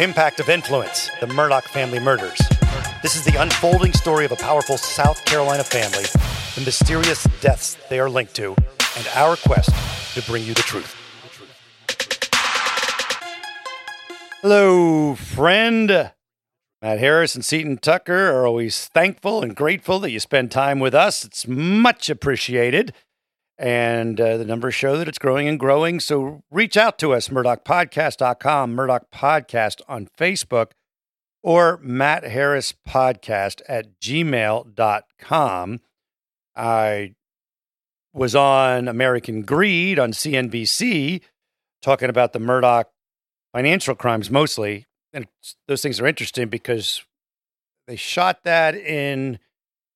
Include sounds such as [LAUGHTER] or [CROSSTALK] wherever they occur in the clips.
Impact of Influence The Murdaugh Family Murders. This is the unfolding story of a powerful South Carolina family, the mysterious deaths they are linked to, and our quest to bring you the truth. Hello, friend. Matt Harris and Seaton Tucker are always thankful and grateful that you spend time with us. It's much appreciated. And uh, the numbers show that it's growing and growing. So reach out to us, murdaughpodcast.com, Murdaugh Podcast on Facebook, or Matt Harris Podcast at gmail.com. I was on American Greed on CNBC talking about the Murdaugh financial crimes mostly. And those things are interesting because they shot that in,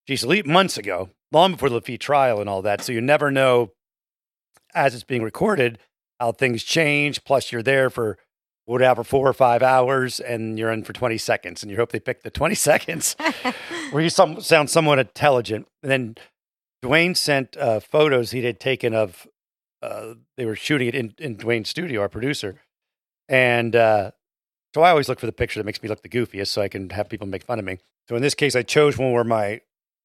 geez, months ago long before the Lafitte trial and all that. So you never know as it's being recorded how things change. Plus, you're there for whatever four or five hours and you're in for 20 seconds and you hope they pick the 20 seconds [LAUGHS] where you some, sound somewhat intelligent. And then Dwayne sent uh, photos he had taken of, uh, they were shooting it in, in Dwayne's studio, our producer. And uh, so I always look for the picture that makes me look the goofiest so I can have people make fun of me. So in this case, I chose one where my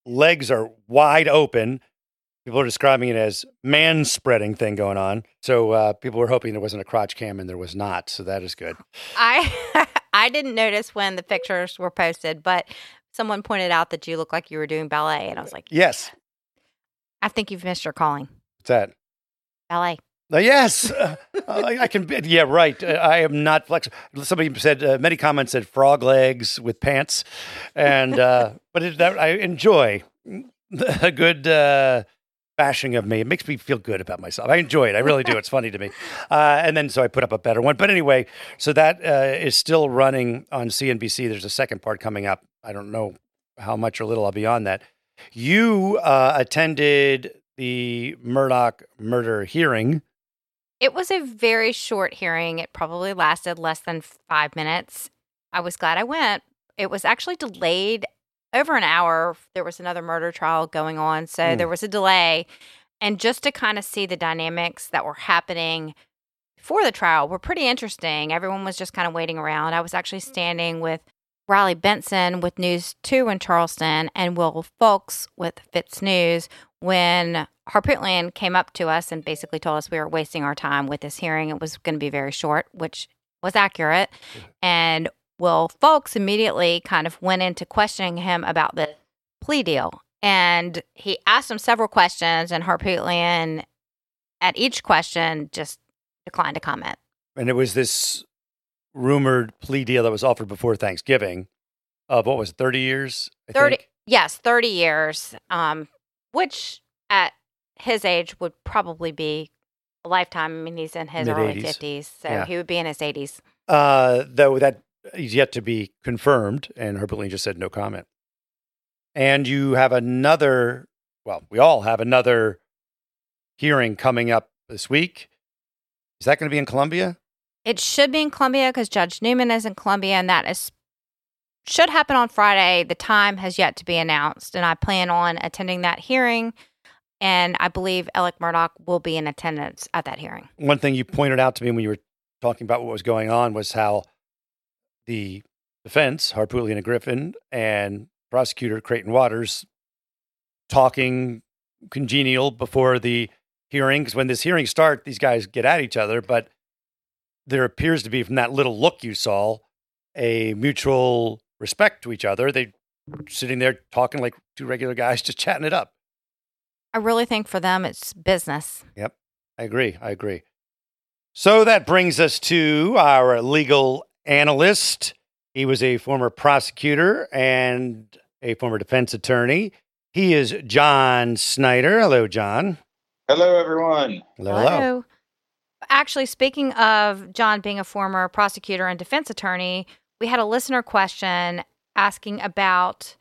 legs are wide open. People are describing it as man spreading thing going on. So uh, people were hoping there wasn't a crotch cam, and there was not. So that is good. I [LAUGHS] I didn't notice when the pictures were posted, but someone pointed out that you look like you were doing ballet, and I was like, "Yes." I think you've missed your calling. What's that? Ballet. Uh, yes, [LAUGHS] uh, I, I, can. Yeah, right. Uh, I am not flexible. Somebody said uh, many comments said frog legs with pants, and uh, [LAUGHS] but it, that, I enjoy [LAUGHS] a good uh, bashing of me. It makes me feel good about myself. I enjoy it. I really do. It's funny to me. and then so I put up a better one. But anyway, so that is still running on CNBC. There's a second part coming up. I don't know how much or little I'll be on that. You attended the Murdaugh murder hearing it was a very short hearing. It probably lasted less than five minutes. I was glad I went. It was actually delayed over an hour. There was another murder trial going on. So mm. there was a delay. And just to kind of see the dynamics that were happening for the trial were pretty interesting. Everyone was just kind of waiting around. I was actually standing with Riley Benson with News 2 in Charleston and Will Folks with FITSNews when Harpootlian came up to us and basically told us we were wasting our time with this hearing. It was going to be very short, which was accurate. And Will Folks immediately kind of went into questioning him about the plea deal. And he asked him several questions, and Harpootlian, at each question, just declined to comment. And it was this rumored plea deal that was offered before Thanksgiving of what was it, 30 years? I 30, think? yes, 30 years, um, which at his age would probably be a lifetime. I mean, he's in his Mid-80s. early 50s, so yeah. he would be in his 80s. Uh, though that is yet to be confirmed, and Herbert just said no comment. And you have another, well, we all have another hearing coming up this week. Is that going to be in Columbia? It should be in Columbia because Judge Newman is in Columbia, and that is should happen on Friday. The time has yet to be announced, and I plan on attending that hearing. And I believe Alec Murdaugh will be in attendance at that hearing. One thing you pointed out to me when you were talking about what was going on was how the defense, Harpootlian and Griffin, and prosecutor Creighton Waters talking congenial before the hearing. Because when this hearing starts, these guys get at each other, but there appears to be, from that little look you saw, a mutual respect to each other. They sitting there talking like two regular guys, [LAUGHS] just chatting it up. I really think for them it's business. Yep. I agree. I agree. So that brings us to our legal analyst. He was a former prosecutor and a former defense attorney. He is John Snyder. Hello, John. Hello, everyone. Hello. hello. Actually, speaking of John being a former prosecutor and defense attorney, we had a listener question asking about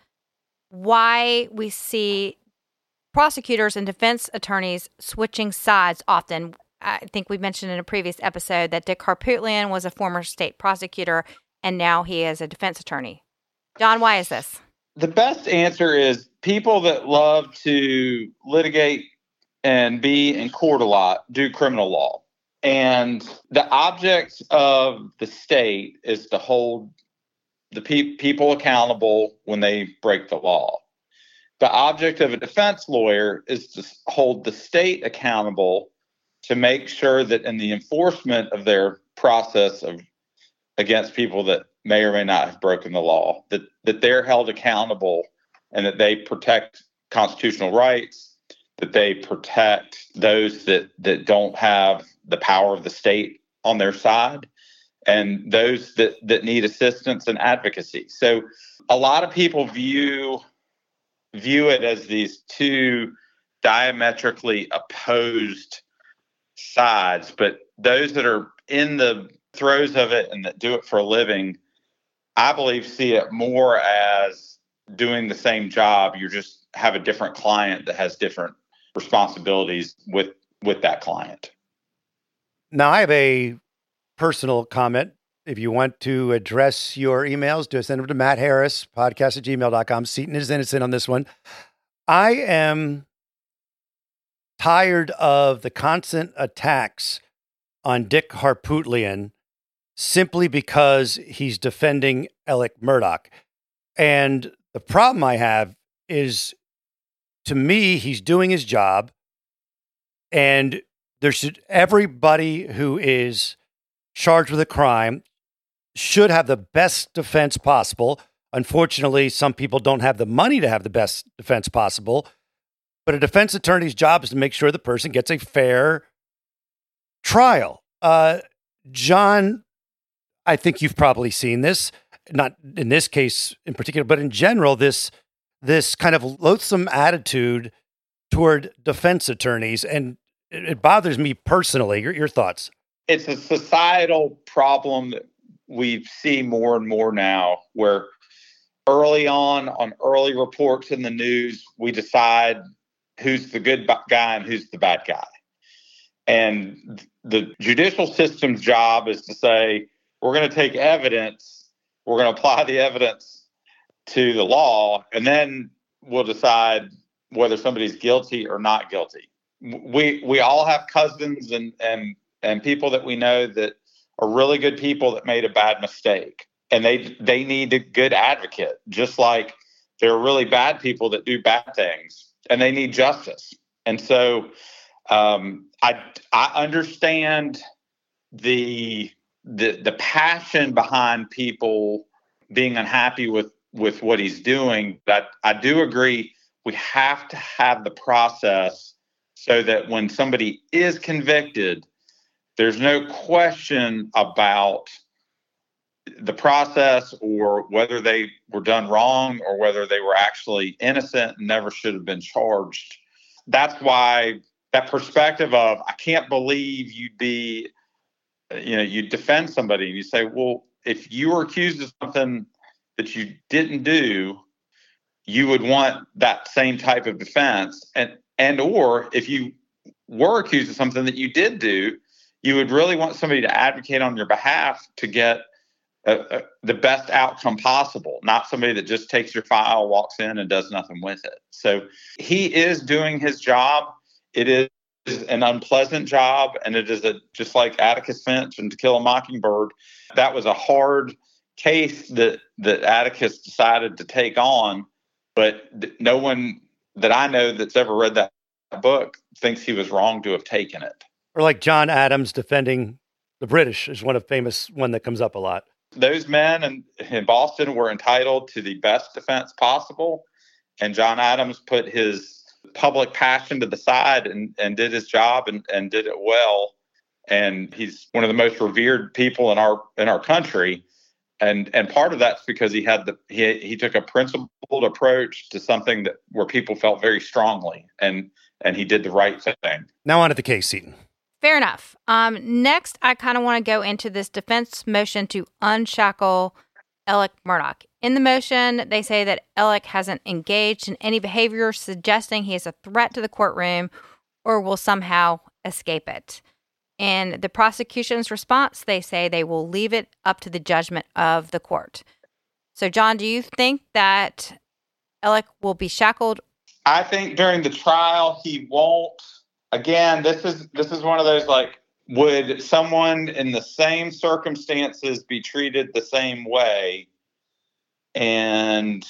why we see prosecutors and defense attorneys switching sides often. I think we mentioned in a previous episode that Dick Harpootlian was a former state prosecutor and now he is a defense attorney. John, why is this? The best answer is people that love to litigate and be in court a lot do criminal law. And the object of the state is to hold the pe- people accountable when they break the law. The object of a defense lawyer is to hold the state accountable to make sure that in the enforcement of their process of against people that may or may not have broken the law, that, that they're held accountable and that they protect constitutional rights, that they protect those that, that don't have the power of the state on their side, and those that, that need assistance and advocacy. So a lot of people view view it as these two diametrically opposed sides, but those that are in the throes of it and that do it for a living, I believe see it more as doing the same job. You just have a different client that has different responsibilities with with that client. Now I have a personal comment. If you want to address your emails, do send them to Matt Harris, podcast at gmail.com. Seaton is innocent on this one. I am tired of the constant attacks on Dick Harpootlian simply because he's defending Alec Murdaugh. And the problem I have is to me, he's doing his job. And there should everybody who is charged with a crime should have the best defense possible. Unfortunately, some people don't have the money to have the best defense possible. But a defense attorney's job is to make sure the person gets a fair trial. Uh, John, I think you've probably seen this, not in this case in particular, but in general, this this kind of loathsome attitude toward defense attorneys, and it, bothers me personally. Your, your thoughts? It's a societal problem that we see more and more now, where early on, on early reports in the news, we decide who's the good guy and who's the bad guy. And the judicial system's job is to say, we're going to take evidence, we're going to apply the evidence to the law, and then we'll decide whether somebody's guilty or not guilty. We we all have cousins and and and people that we know that are really good people that made a bad mistake, and they they need a good advocate, just like there are really bad people that do bad things, and they need justice. And so, um, I I understand the the the passion behind people being unhappy with with what he's doing but i do agree we have to have the process so that when somebody is convicted there's no question about the process or whether they were done wrong or whether they were actually innocent and never should have been charged that's why that perspective of i can't believe you'd be you know, you defend somebody and you say, well, if you were accused of something that you didn't do, you would want that same type of defense. And and or if you were accused of something that you did do, you would really want somebody to advocate on your behalf to get uh, uh, the best outcome possible, not somebody that just takes your file, walks in, and does nothing with it. So he is doing his job. It is an unpleasant job, and it is a just like Atticus Finch and To Kill a Mockingbird. That was a hard case that that Atticus decided to take on, but no one that I know that's ever read that book thinks he was wrong to have taken it. Or like John Adams defending the British is one of famous one that comes up a lot. Those men in, in Boston were entitled to the best defense possible, and John Adams put his public passion to the side and, and did his job and, and did it well. And he's one of the most revered people in our in our country. And and part of that's because he had the he he took a principled approach to something that where people felt very strongly and and he did the right thing. Now on to the case, Seaton. Fair enough. Um, next, I kind of want to go into this defense motion to unshackle Alec Murdaugh. In the motion, they say that Alec hasn't engaged in any behavior suggesting he is a threat to the courtroom or will somehow escape it. In the prosecution's response, they say they will leave it up to the judgment of the court. So, John, do you think that Alec will be shackled? I think during the trial he won't. Again, this is this is one of those like would someone in the same circumstances be treated the same way? And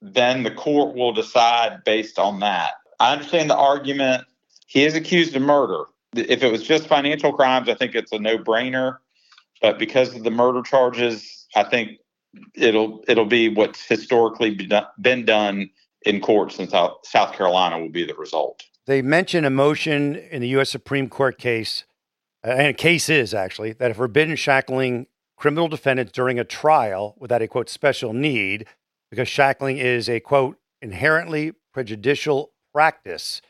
then the court will decide based on that. I understand the argument. He is accused of murder. If it was just financial crimes, I think it's a no brainer. But because of the murder charges, I think it'll it'll be what's historically been done in courts in South, South Carolina will be the result. They mention a motion in the U.S. Supreme Court case, uh, and a case is actually that if forbidden shackling criminal defendants during a trial without a quote special need, because shackling is a quote inherently prejudicial practice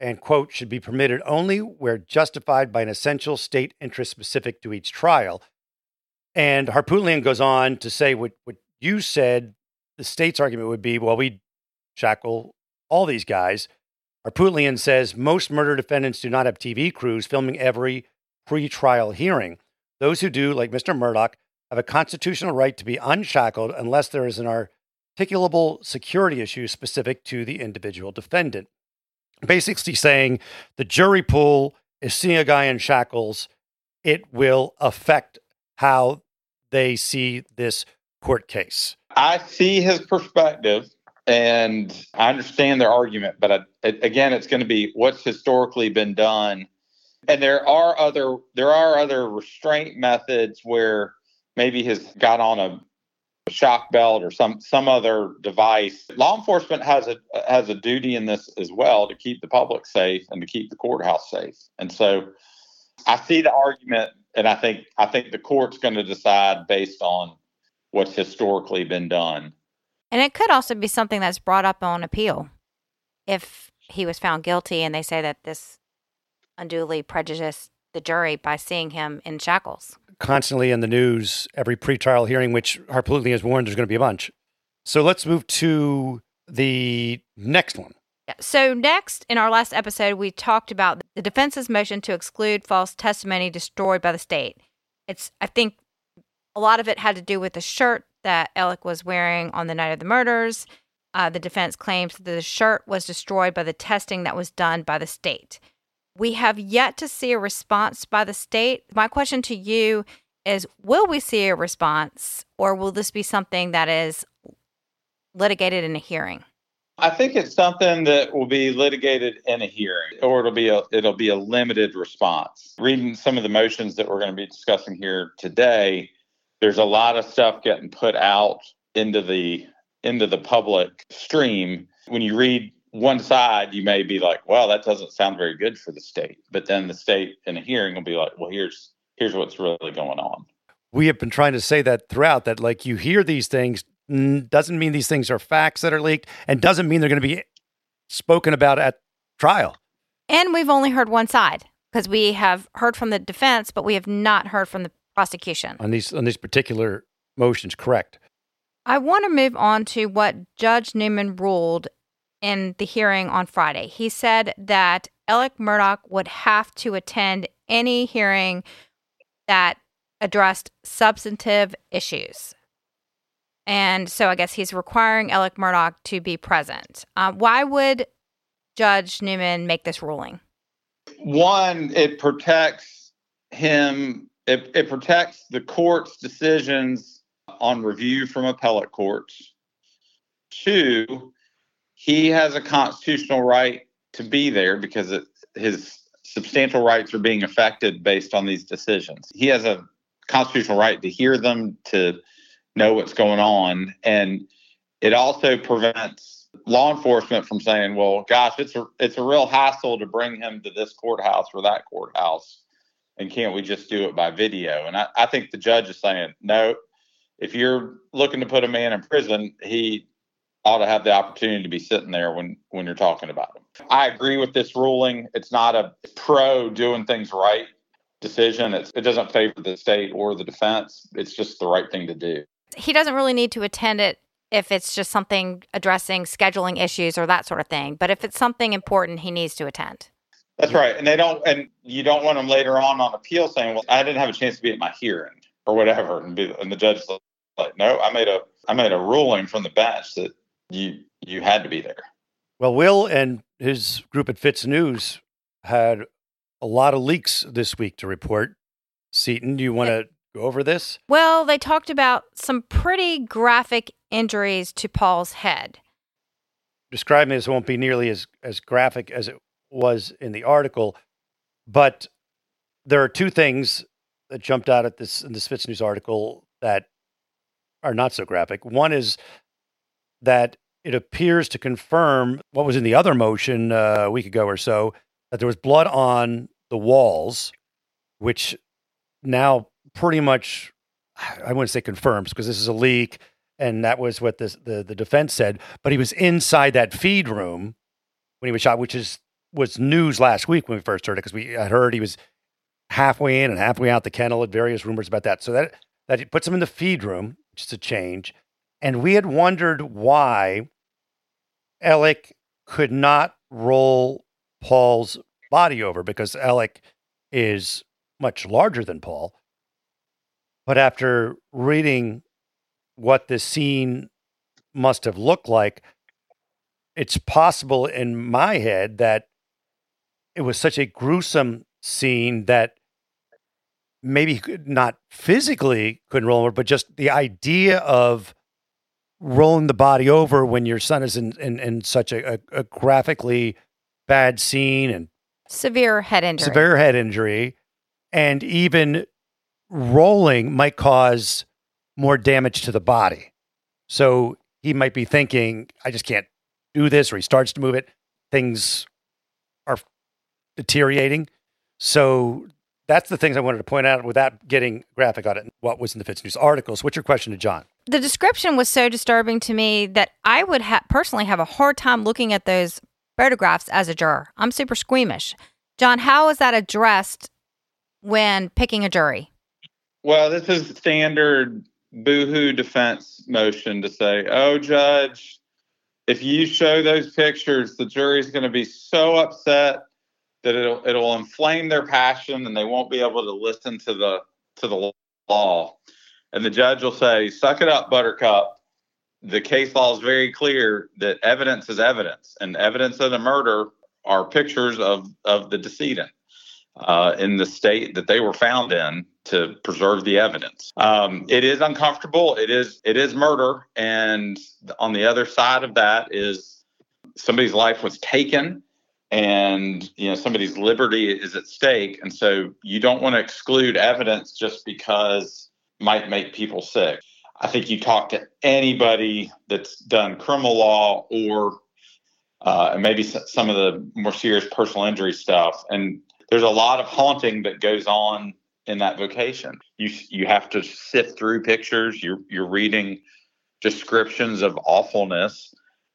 and quote should be permitted only where justified by an essential state interest specific to each trial. And Harpootlian goes on to say what, what you said the state's argument would be well, we shackle all these guys. Harpootlian says most murder defendants do not have TV crews filming every pre-trial hearing. Those who do, like Mr. Murdaugh, have a constitutional right to be unshackled unless there is an articulable security issue specific to the individual defendant. Basically, saying the jury pool is seeing a guy in shackles, it will affect how they see this court case. I see his perspective and I understand their argument, but I, again, it's going to be what's historically been done. And there are other there are other restraint methods where maybe has got on a shock belt or some some other device. Law enforcement has a has a duty in this as well to keep the public safe and to keep the courthouse safe. And so I see the argument and I think I think the court's going to decide based on what's historically been done. And it could also be something that's brought up on appeal if he was found guilty and they say that this unduly prejudiced the jury by seeing him in shackles. Constantly in the news, every pretrial hearing, which Harpootlian has warned there's going to be a bunch. So let's move to the next one. So, next, in our last episode, we talked about the defense's motion to exclude false testimony destroyed by the state. It's, I think, a lot of it had to do with the shirt that Alec was wearing on the night of the murders. Uh, the defense claims that the shirt was destroyed by the testing that was done by the state. We have yet to see a response by the state. My question to you is Will we see a response, or will this be something that is litigated in a hearing? I think it's something that will be litigated in a hearing, or it'll be a it'll be a limited response. Reading some of the motions that we're going to be discussing here today, there's a lot of stuff getting put out into the into the public stream. When you read one side, you may be like, "Well, that doesn't sound very good for the state." But then the state in a hearing will be like, "Well, here's here's what's really going on." We have been trying to say that throughout that like you hear these things doesn't mean these things are facts that are leaked and doesn't mean they're going to be spoken about at trial. And we've only heard one side because we have heard from the defense, but we have not heard from the prosecution on these on these particular motions. Correct. I want to move on to what Judge Newman ruled in the hearing on Friday. He said that Alec Murdaugh would have to attend any hearing that addressed substantive issues. And so I guess he's requiring Alec Murdaugh to be present. Uh, why would Judge Newman make this ruling? One, it protects him it, it protects the court's decisions on review from appellate courts. Two, he has a constitutional right to be there because it, his substantial rights are being affected based on these decisions. He has a constitutional right to hear them, to know what's going on, and it also prevents law enforcement from saying, "Well, gosh, it's a it's a real hassle to bring him to this courthouse or that courthouse." And can't we just do it by video? And I, I think the judge is saying, no, if you're looking to put a man in prison, he ought to have the opportunity to be sitting there when when you're talking about him. I agree with this ruling. It's not a pro doing things right decision. It's, it doesn't favor the state or the defense. It's just the right thing to do. He doesn't really need to attend it if it's just something addressing scheduling issues or that sort of thing. But if it's something important, he needs to attend. That's right. And they don't, and you don't want them later on on appeal saying, well, I didn't have a chance to be at my hearing or whatever. And, be, and the judge is like, no, I made a, I made a ruling from the bench that you, you had to be there. Well, Will and his group at FITSNews had a lot of leaks this week to report. Seaton, do you want to go over this? Well, they talked about some pretty graphic injuries to Paul's head. Describing this won't be nearly as, as graphic as it was in the article, but there are two things that jumped out at this in the FITSNews article that are not so graphic. One is that it appears to confirm what was in the other motion uh, a week ago or so that there was blood on the walls, which now pretty much I wouldn't say confirms because this is a leak, and that was what the, the the defense said. But he was inside that feed room when he was shot, which is was news last week when we first heard it because we had heard he was halfway in and halfway out the kennel. Had various rumors about that. So that that puts him in the feed room, is a change. And we had wondered why Alec could not roll Paul's body over because Alec is much larger than Paul. But after reading what this scene must have looked like, it's possible in my head that it was such a gruesome scene that maybe not physically couldn't roll over, but just the idea of rolling the body over when your son is in, in, in such a, a, a graphically bad scene and severe head injury. Severe head injury. And even rolling might cause more damage to the body. So he might be thinking, I just can't do this, or he starts to move it. Things deteriorating. So that's the things I wanted to point out without getting graphic on it. What was in the FITSNews articles? What's your question to John? The description was so disturbing to me that I would ha- personally have a hard time looking at those photographs as a juror. I'm super squeamish. John, how is that addressed when picking a jury? Well, this is standard boohoo defense motion to say, oh, judge, if you show those pictures, the jury's going to be so upset that it'll it'll inflame their passion and they won't be able to listen to the to the law. And the judge will say, "Suck it up, Buttercup." The case law is very clear that evidence is evidence, and evidence of the murder are pictures of of the decedent uh, in the state that they were found in to preserve the evidence. Um, it is uncomfortable. It is it is murder, and on the other side of that is somebody's life was taken and you know somebody's liberty is at stake and so you don't want to exclude evidence just because might make people sick. I think you talk to anybody that's done criminal law or uh, maybe some of the more serious personal injury stuff and there's a lot of haunting that goes on in that vocation. You you have to sift through pictures you're you're reading descriptions of awfulness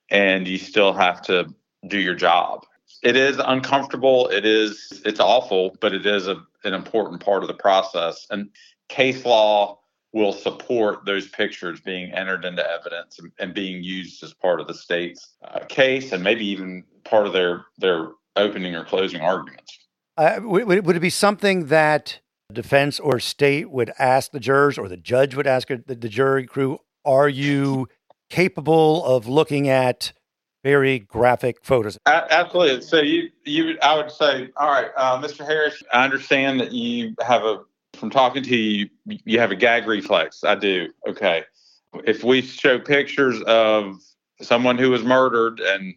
and you still have to do your job it is uncomfortable. It is it's awful, but it is a, an important part of the process. And case law will support those pictures being entered into evidence and, and being used as part of the state's uh, case, and maybe even part of their their opening or closing arguments. Uh, would, would it be something that defense or state would ask the jurors, or the judge would ask the, the jury crew? Are you capable of looking at very graphic photos. Absolutely. So you, you, I would say, all right, uh, Mr. Harris, I understand that you have a, from talking to you, you have a gag reflex. I do. Okay. If we show pictures of someone who was murdered and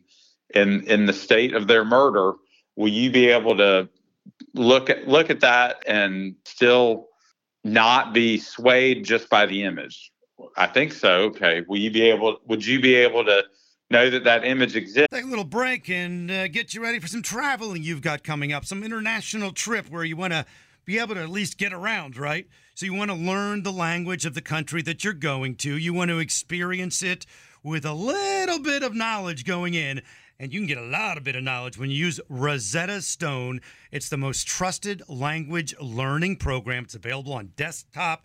in in the state of their murder, will you be able to look at look at that and still not be swayed just by the image? I think so. Okay. Will you be able? Would you be able to? Know that that image exists. Take a little break and uh, get you ready for some traveling you've got coming up, some international trip where you want to be able to at least get around, right? So you want to learn the language of the country that you're going to. You want to experience it with a little bit of knowledge going in. And you can get a lot of bit of knowledge when you use Rosetta Stone. It's the most trusted language learning program. It's available on desktop.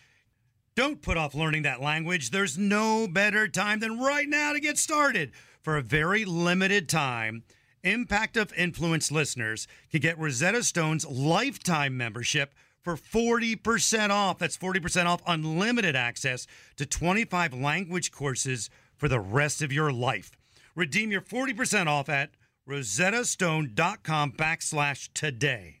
Don't put off learning that language. There's no better time than right now to get started. For a very limited time, Impact of Influence listeners can get Rosetta Stone's lifetime membership for 40% off. That's 40% off unlimited access to 25 language courses for the rest of your life. Redeem your 40% off at rosettastone.com backslash today.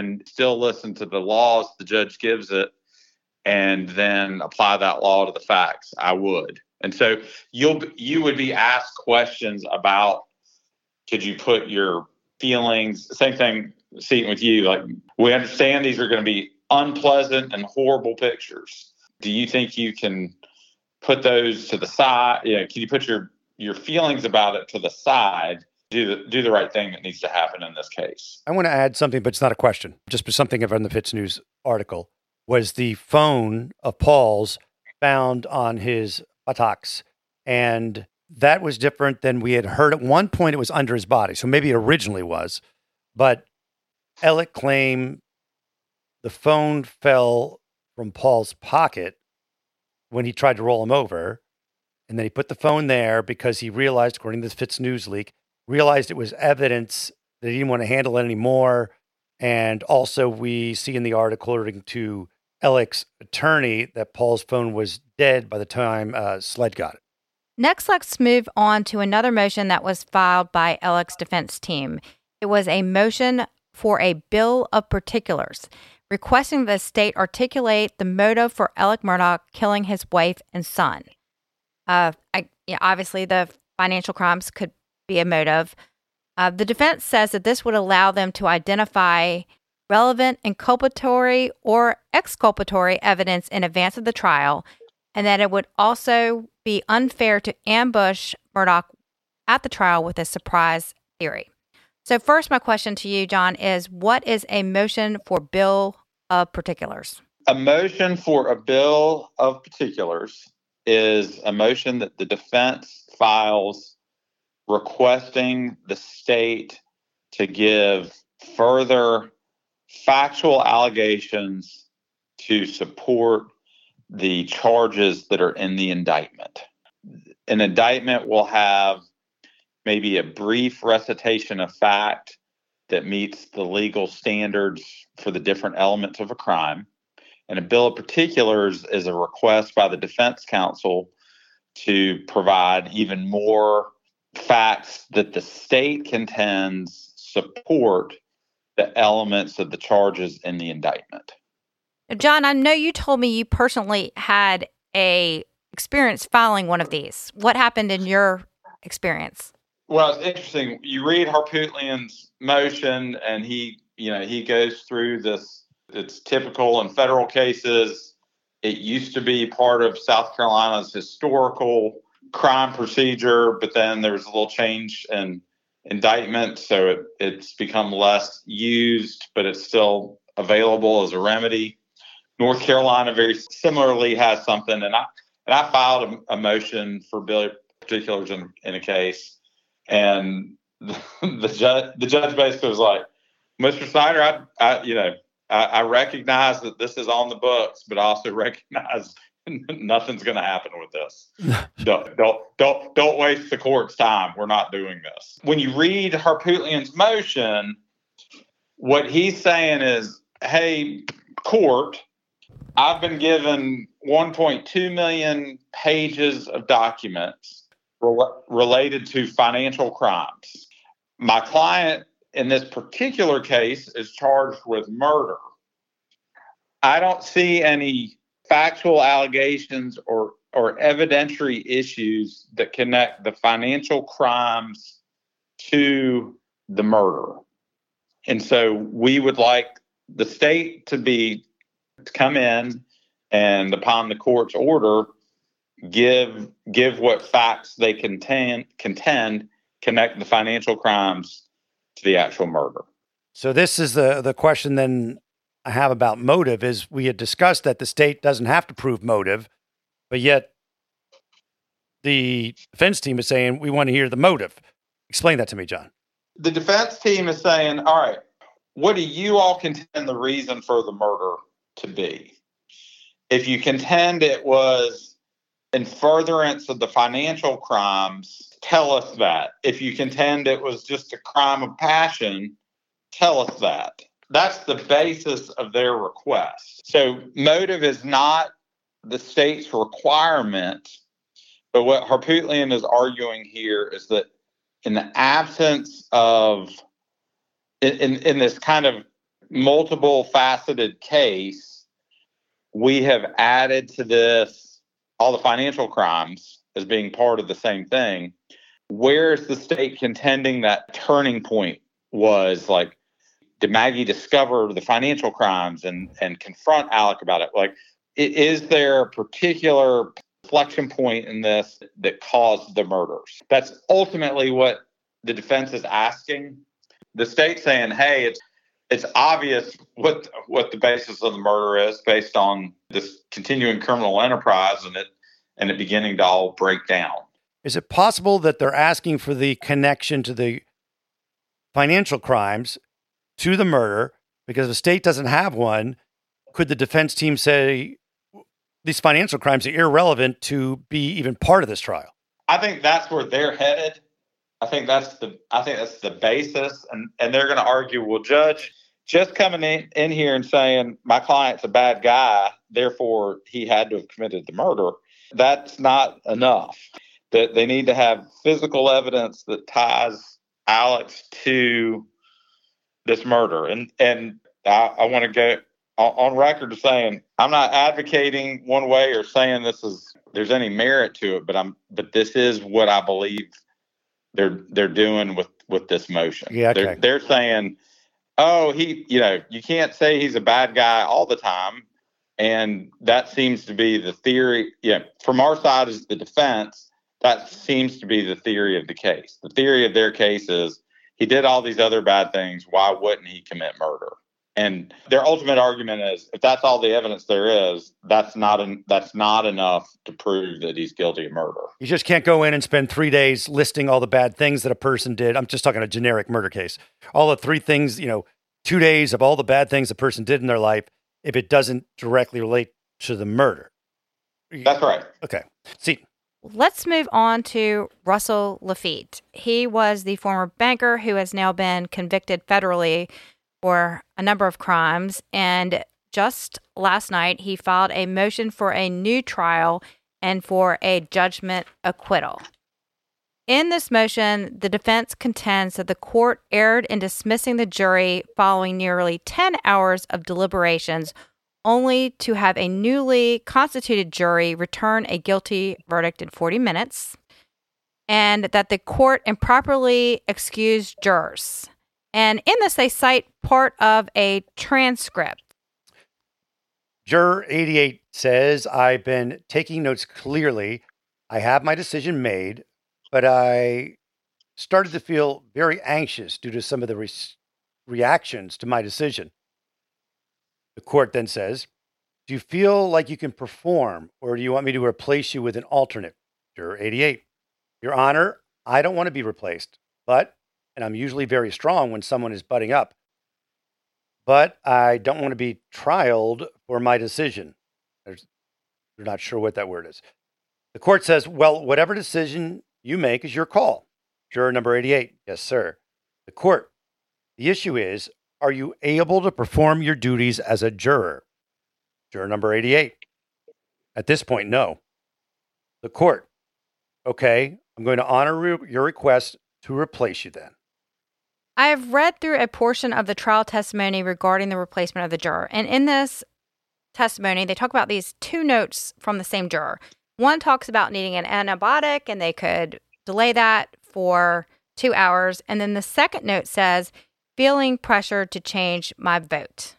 And still listen to the laws the judge gives it and then apply that law to the facts. I would. And so you'll you would be asked questions about could you put your feelings same thing seeing with you like we understand these are going to be unpleasant and horrible pictures do you think you can put those to the side yeah can you put your your feelings about it to the side do the do the right thing that needs to happen in this case I want to add something, but it's not a question. Just something from the FITSNews article was the phone of Paul's found on his buttocks, and that was different than we had heard. At one point, it was under his body, so maybe it originally was, but Alec claimed the phone fell from Paul's pocket when he tried to roll him over, and then he put the phone there because he realized, according to the FITSNews leak, realized it was evidence that he didn't want to handle it anymore. And also, we see in the article, according to Alec's attorney, that Paul's phone was dead by the time uh, SLED got it. Next, let's move on to another motion that was filed by Alec's defense team. It was a motion for a bill of particulars, requesting the state articulate the motive for Alec Murdaugh killing his wife and son. Uh, I, yeah, obviously, the financial crimes could be a motive. Uh, the defense says that this would allow them to identify relevant inculpatory or exculpatory evidence in advance of the trial, and that it would also be unfair to ambush Murdaugh at the trial with a surprise theory. So, first, my question to you, John, is what is a motion for bill of particulars? a motion for a bill of particulars is a motion that the defense files requesting the state to give further factual allegations to support the charges that are in the indictment. An indictment will have maybe a brief recitation of fact that meets the legal standards for the different elements of a crime. And a bill of particulars is a request by the defense counsel to provide even more facts that the state contends support the elements of the charges in the indictment. John, I know you told me you personally had a experience filing one of these. What happened in your experience? Well, it's interesting. You read Harpootlian's motion, and he, you know, he goes through this. It's typical in federal cases. It used to be part of South Carolina's historical crime procedure, but then there was a little change in indictment, so it, it's become less used, but it's still available as a remedy. North Carolina very similarly has something, and I and I filed a, a motion for bill particulars in, in a case, and [LAUGHS] the, the judge the judge basically was like, "Mr. Snyder, I, I you know I, I recognize that this is on the books, but I also [LAUGHS] recognize [LAUGHS] nothing's going to happen with this. don't, don't don't don't waste the court's time. We're not doing this. When you read Harpootlian's motion, what he's saying is, "Hey, court, I've been given 1.2 million pages of documents rel- related to financial crimes. My client in this particular case is charged with murder. I don't see any factual allegations or or evidentiary issues that connect the financial crimes to the murder. And so we would like the state to be to come in and upon the court's order give give what facts they contend contend connect the financial crimes to the actual murder. So this is the the question then I have about motive is we had discussed that the state doesn't have to prove motive, but yet the defense team is saying we want to hear the motive. Explain that to me, John. The defense team is saying, all right, what do you all contend the reason for the murder to be? If you contend it was in furtherance of the financial crimes, tell us that. If you contend it was just a crime of passion, tell us that. That's the basis of their request. So, motive is not the state's requirement, but what Harpootlian is arguing here is that in the absence of, in, in this kind of multiple faceted case, we have added to this all the financial crimes as being part of the same thing. Where is the state contending that turning point was like, did Maggie discover the financial crimes and, and confront Alec about it? Like, is there a particular inflection point in this that caused the murders? That's ultimately what the defense is asking. The state saying, hey, it's it's obvious what what the basis of the murder is based on this continuing criminal enterprise and it and it beginning to all break down. Is it possible that they're asking for the connection to the financial crimes to the murder because the state doesn't have one? Could the defense team say these financial crimes are irrelevant to be even part of this trial? I think that's where they're headed. I think that's the I think that's the basis, and and they're going to argue, well, judge, just coming in, in here and saying my client's a bad guy, therefore he had to have committed the murder. That's not enough. That they need to have physical evidence that ties Alex to this murder, and and I, I want to go on record saying I'm not advocating one way or saying this is there's any merit to it, but I'm but this is what I believe they're they're doing with with this motion. Yeah, okay. they're they're saying, oh, he, you know, you can't say he's a bad guy all the time, and that seems to be the theory. Yeah, from our side as the defense, that seems to be the theory of the case. The theory of their case is he did all these other bad things. Why wouldn't he commit murder? And their ultimate argument is, if that's all the evidence there is, that's not an, that's not enough to prove that he's guilty of murder. You just can't go in and spend three days listing all the bad things that a person did. I'm just talking a generic murder case. All the three things, you know, two days of all the bad things a person did in their life, if it doesn't directly relate to the murder. That's right. Okay. See, Let's move on to Russell Lafitte. He was the former banker who has now been convicted federally for a number of crimes. And just last night, he filed a motion for a new trial and for a judgment acquittal. In this motion, the defense contends that the court erred in dismissing the jury following nearly 10 hours of deliberations, only to have a newly constituted jury return a guilty verdict in 40 minutes, and that the court improperly excused jurors. And in this, they cite part of a transcript. Juror 88 says, I've been taking notes clearly. I have my decision made, but I started to feel very anxious due to some of the re- reactions to my decision. The court then says, Do you feel like you can perform, or do you want me to replace you with an alternate? Juror 88. Your Honor, I don't want to be replaced, but and I'm usually very strong when someone is butting up. But I don't want to be trialed for my decision. There's, you're not sure what that word is. The court says, well, whatever decision you make is your call. Juror number 88, yes, sir. The court, the issue is, are you able to perform your duties as a juror? Juror number 88, at this point, no. The court, okay, I'm going to honor your request to replace you then. I have read through a portion of the trial testimony regarding the replacement of the juror. And in this testimony, they talk about these two notes from the same juror. One talks about needing an antibiotic and they could delay that for two hours. And then the second note says, feeling pressure to change my vote.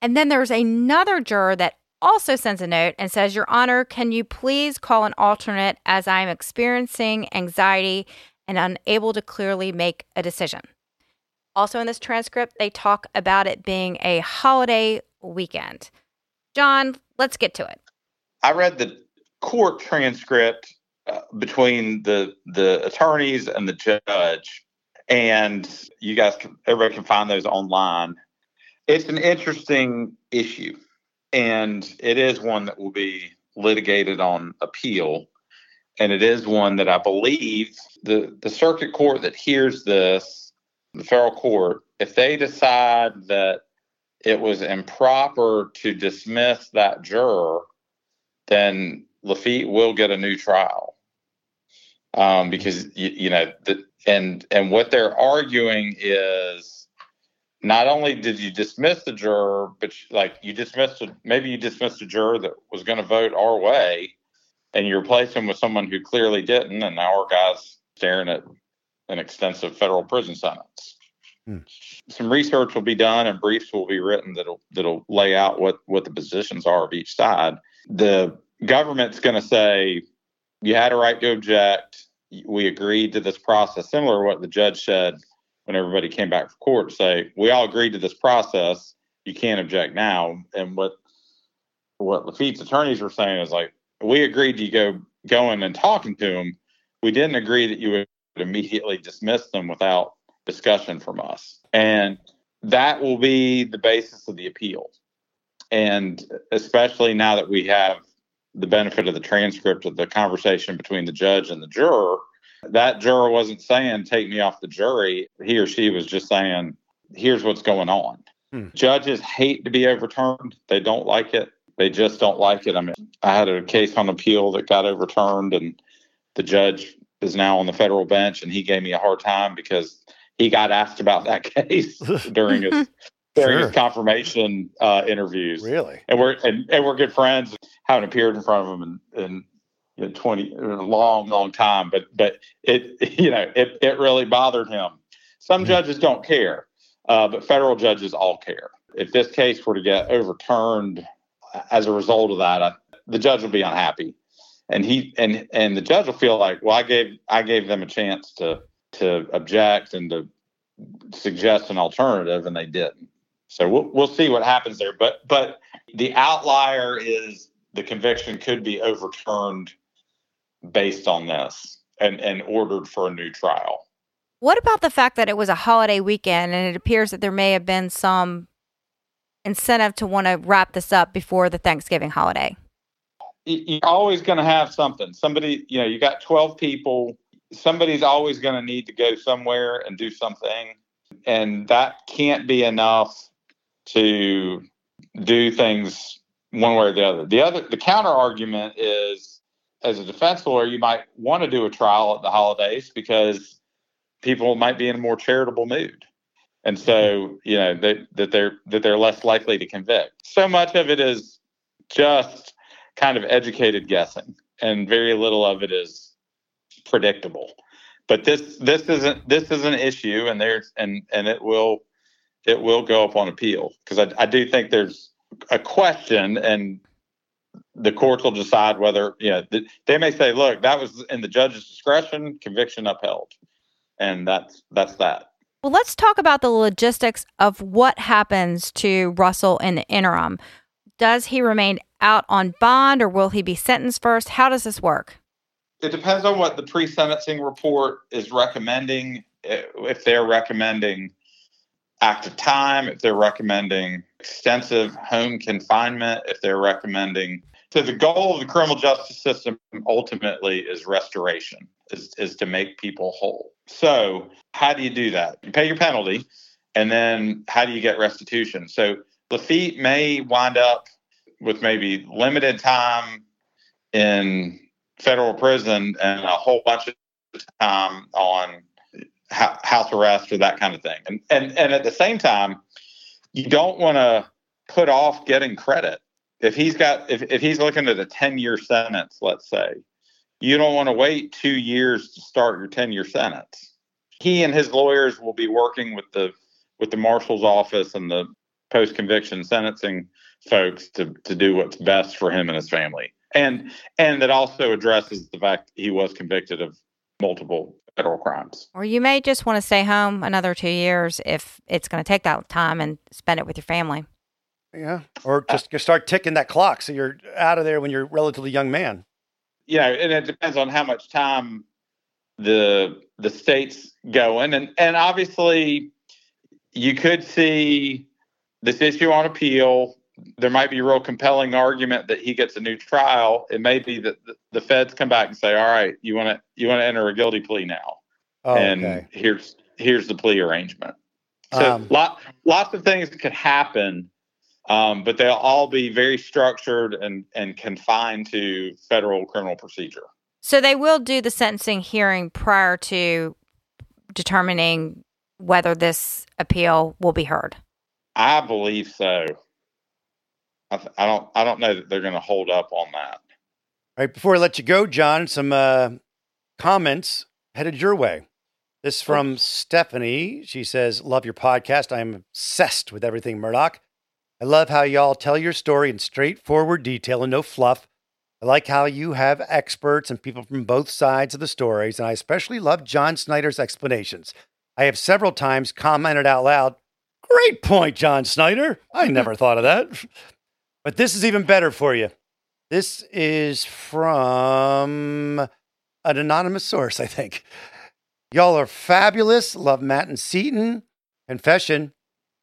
And then there's another juror that also sends a note and says, Your Honor, can you please call an alternate as I am experiencing anxiety and unable to clearly make a decision? Also, in this transcript, they talk about it being a holiday weekend. John, let's get to it. I read the court transcript uh, between the the attorneys and the judge, and you guys, can, everybody can find those online. It's an interesting issue, and it is one that will be litigated on appeal, and it is one that I believe the the circuit court that hears this, the federal court, if they decide that it was improper to dismiss that juror, then Lafitte will get a new trial. Um, because you, you know the, and and what they're arguing is not only did you dismiss the juror, but like you dismissed a, maybe you dismissed a juror that was going to vote our way, and you replaced him with someone who clearly didn't, and now our guy's staring at an extensive federal prison sentence. Hmm. Some research will be done and briefs will be written that'll that'll lay out what what the positions are of each side. The government's going to say you had a right to object. We agreed to this process, similar to what the judge said when everybody came back from court. Say we all agreed to this process. You can't object now. And what what Lafitte's attorneys were saying is like we agreed to go going and talking to him. We didn't agree that you would immediately dismiss them without discussion from us. And that will be the basis of the appeal. And especially now that we have the benefit of the transcript of the conversation between the judge and the juror, that juror wasn't saying, take me off the jury. He or she was just saying, here's what's going on. Hmm. Judges hate to be overturned, they don't like it. They just don't like it. I mean, I had a case on appeal that got overturned, and the judge is now on the federal bench, and he gave me a hard time because he got asked about that [LAUGHS] case [LAUGHS] during his during sure. his confirmation uh, interviews. Really? And we're and, and we're good friends haven't appeared in front of him in, in you know, 20 in a long long time but but it [LAUGHS] you know it, it really bothered him. Some mm-hmm. judges don't care uh, but federal judges all care. If this case were to get overturned as a result of that I, the judge will be unhappy. And he and and the judge will feel like well i gave i gave them a chance to to object and to suggest an alternative and they didn't. So we'll, we'll see what happens there. But but the outlier is the conviction could be overturned based on this and, and ordered for a new trial. What about the fact that it was a holiday weekend and it appears that there may have been some incentive to want to wrap this up before the Thanksgiving holiday? You're always going to have something. Somebody, you know, you got 12 people. Somebody's always going to need to go somewhere and do something. And that can't be enough to do things one way or the other. The other, the counter argument is, as a defense lawyer, you might want to do a trial at the holidays because people might be in a more charitable mood, and so mm-hmm. you know that that they're that they're less likely to convict. So much of it is just kind of educated guessing, and very little of it is predictable. But this this isn't this is an issue, and there's and and it will it will go up on appeal because I, I do think there's a question and the courts will decide whether you know they may say look that was in the judge's discretion conviction upheld. And that's that's that. Well let's talk about the logistics of what happens to russell in the interim. Does he remain out on bond or will he be sentenced first? How does this work? It depends on what the pre-sentencing report is recommending. If they're recommending active time, if they're recommending extensive home confinement, if they're recommending. So the goal of the criminal justice system ultimately is restoration, is, is to make people whole. So how do you do that? You pay your penalty, and then how do you get restitution? So Lafitte may wind up with maybe limited time in federal prison and a whole bunch of time on house arrest or that kind of thing. And and and at the same time, you don't want to put off getting credit. If he's got if, if he's looking at a 10 year sentence, let's say, you don't want to wait two years to start your 10 year sentence. He and his lawyers will be working with the with the marshal's office and the post conviction sentencing folks to to do what's best for him and his family. And and that also addresses the fact he was convicted of multiple federal crimes. Or you may just want to stay home another two years if it's going to take that time and spend it with your family. Yeah. Or just start ticking that clock so you're out of there when you're a relatively young man. Yeah, and it depends on how much time the the state's going. And and obviously you could see this issue on appeal. There might be a real compelling argument that he gets a new trial. It may be that the, the feds come back and say, "All right, you want to you want to enter a guilty plea now, Oh, and okay. here's here's the plea arrangement." So Um, lot lots of things could happen, um, but they'll all be very structured and and confined to federal criminal procedure. So they will do the sentencing hearing prior to determining whether this appeal will be heard. I believe so. I, th- I don't. I don't know that they're going to hold up on that. All right, before I let you go, John, some uh, comments headed your way. This from Stephanie. She says, Love your podcast. I am obsessed with everything Murdaugh. I love how y'all tell your story in straightforward detail and no fluff. I like how you have experts and people from both sides of the stories, and I especially love John Snyder's explanations. I have several times commented out loud, Great point, John Snyder. I [LAUGHS] never thought of that. But this is even better for you. This is from an anonymous source, I think. Y'all are fabulous. Love Matt and Seaton. Confession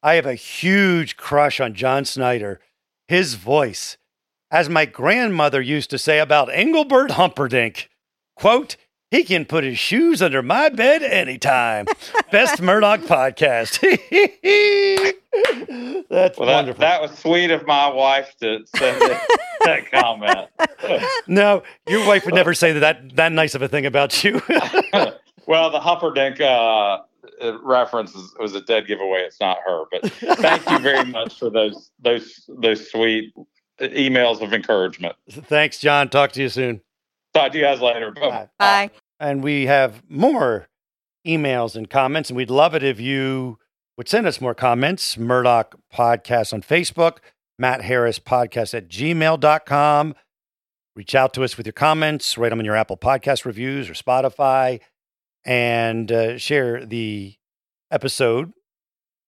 I have a huge crush on John Snyder. His voice. As my grandmother used to say about Engelbert Humperdinck, quote, he can put his shoes under my bed anytime. Best Murdaugh podcast. [LAUGHS] That's Well, that, wonderful. that was sweet of my wife to send that, that comment. [LAUGHS] no, your wife would never say that that nice of a thing about you. [LAUGHS] well, the Humperdinck uh, uh, reference is, was a dead giveaway. It's not her, but thank you very much for those those those sweet emails of encouragement. Thanks, John. Talk to you soon. Talk to you guys later. Bye. Bye. And we have more emails and comments, and we'd love it if you would send us more comments. Murdaugh Podcast on Facebook, Matt Harris Podcast at gmail.com. Reach out to us with your comments, write them in your Apple Podcast reviews or Spotify, and uh, share the episode.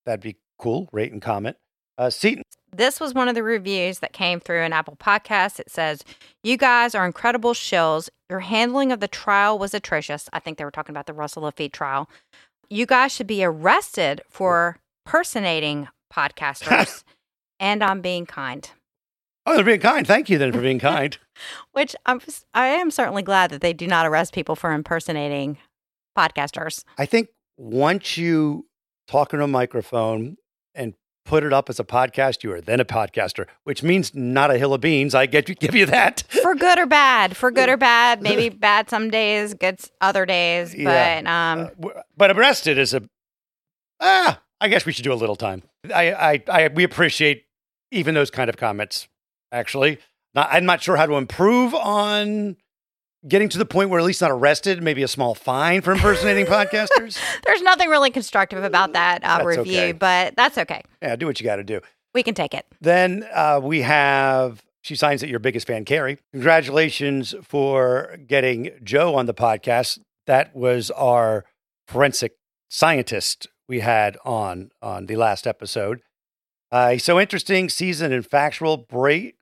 That'd be cool. Rate and comment. Uh, Seaton, This was one of the reviews that came through in Apple Podcasts. It says, You guys are incredible shills. Your handling of the trial was atrocious. I think they were talking about the Russell Lafitte trial. You guys should be arrested for personating podcasters. [LAUGHS] and I'm being kind. oh, they're being kind. Thank you then for being [LAUGHS] kind. Which I'm I am certainly glad that they do not arrest people for impersonating podcasters. I think once you talk into a microphone and put it up as a podcast, you are then a podcaster, which means not a hill of beans. I get you, give you that. [LAUGHS] For good or bad. For good or [LAUGHS] bad. Maybe bad some days, good other days. But Yeah. um Uh, but arrested is a ah. I guess we should do a little time. I, I, I we appreciate even those kind of comments. Actually, not, I'm not sure how to improve on getting to the point where at least not arrested. Maybe a small fine for impersonating [LAUGHS] podcasters. There's nothing really constructive about that uh, review, okay. but that's okay. Yeah, do what you got to do. We can take it. Then uh, we have, she signs that your biggest fan, Carrie. Congratulations for getting Joe on the podcast. That was our forensic scientist we had on on the last episode. Uh, he's so interesting, seasoned and factual, great,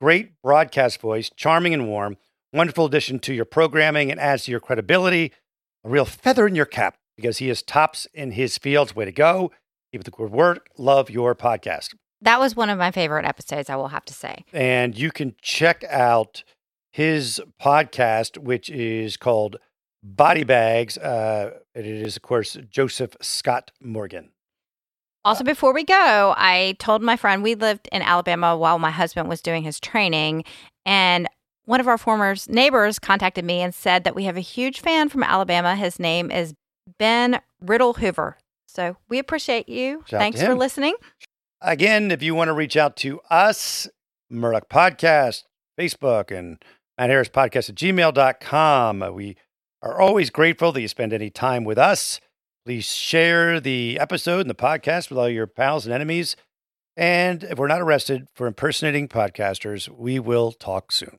great broadcast voice, charming and warm, wonderful addition to your programming and adds to your credibility. A real feather in your cap because he is tops in his fields. Way to go. Keep the good work. Love your podcast. That was one of my favorite episodes, I will have to say. and you can check out his podcast, which is called Body Bags. Uh, it is, of course, Joseph Scott Morgan. Also, before we go, I told my friend we lived in Alabama while my husband was doing his training, and one of our former neighbors contacted me and said that we have a huge fan from Alabama. His name is Ben Riddle Hoover. So we appreciate you. Shout Thanks for listening. Again, if you want to reach out to us, Murdaugh Podcast, Facebook, and Matt Harris Podcast at gmail.com. We are always grateful that you spend any time with us. Please share the episode and the podcast with all your pals and enemies. And if we're not arrested for impersonating podcasters, we will talk soon.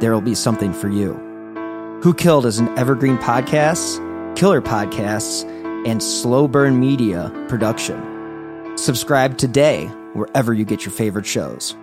there will be something for you. Who Killed is an evergreen podcast, killer podcasts, and slow burn media production. Subscribe today wherever you get your favorite shows.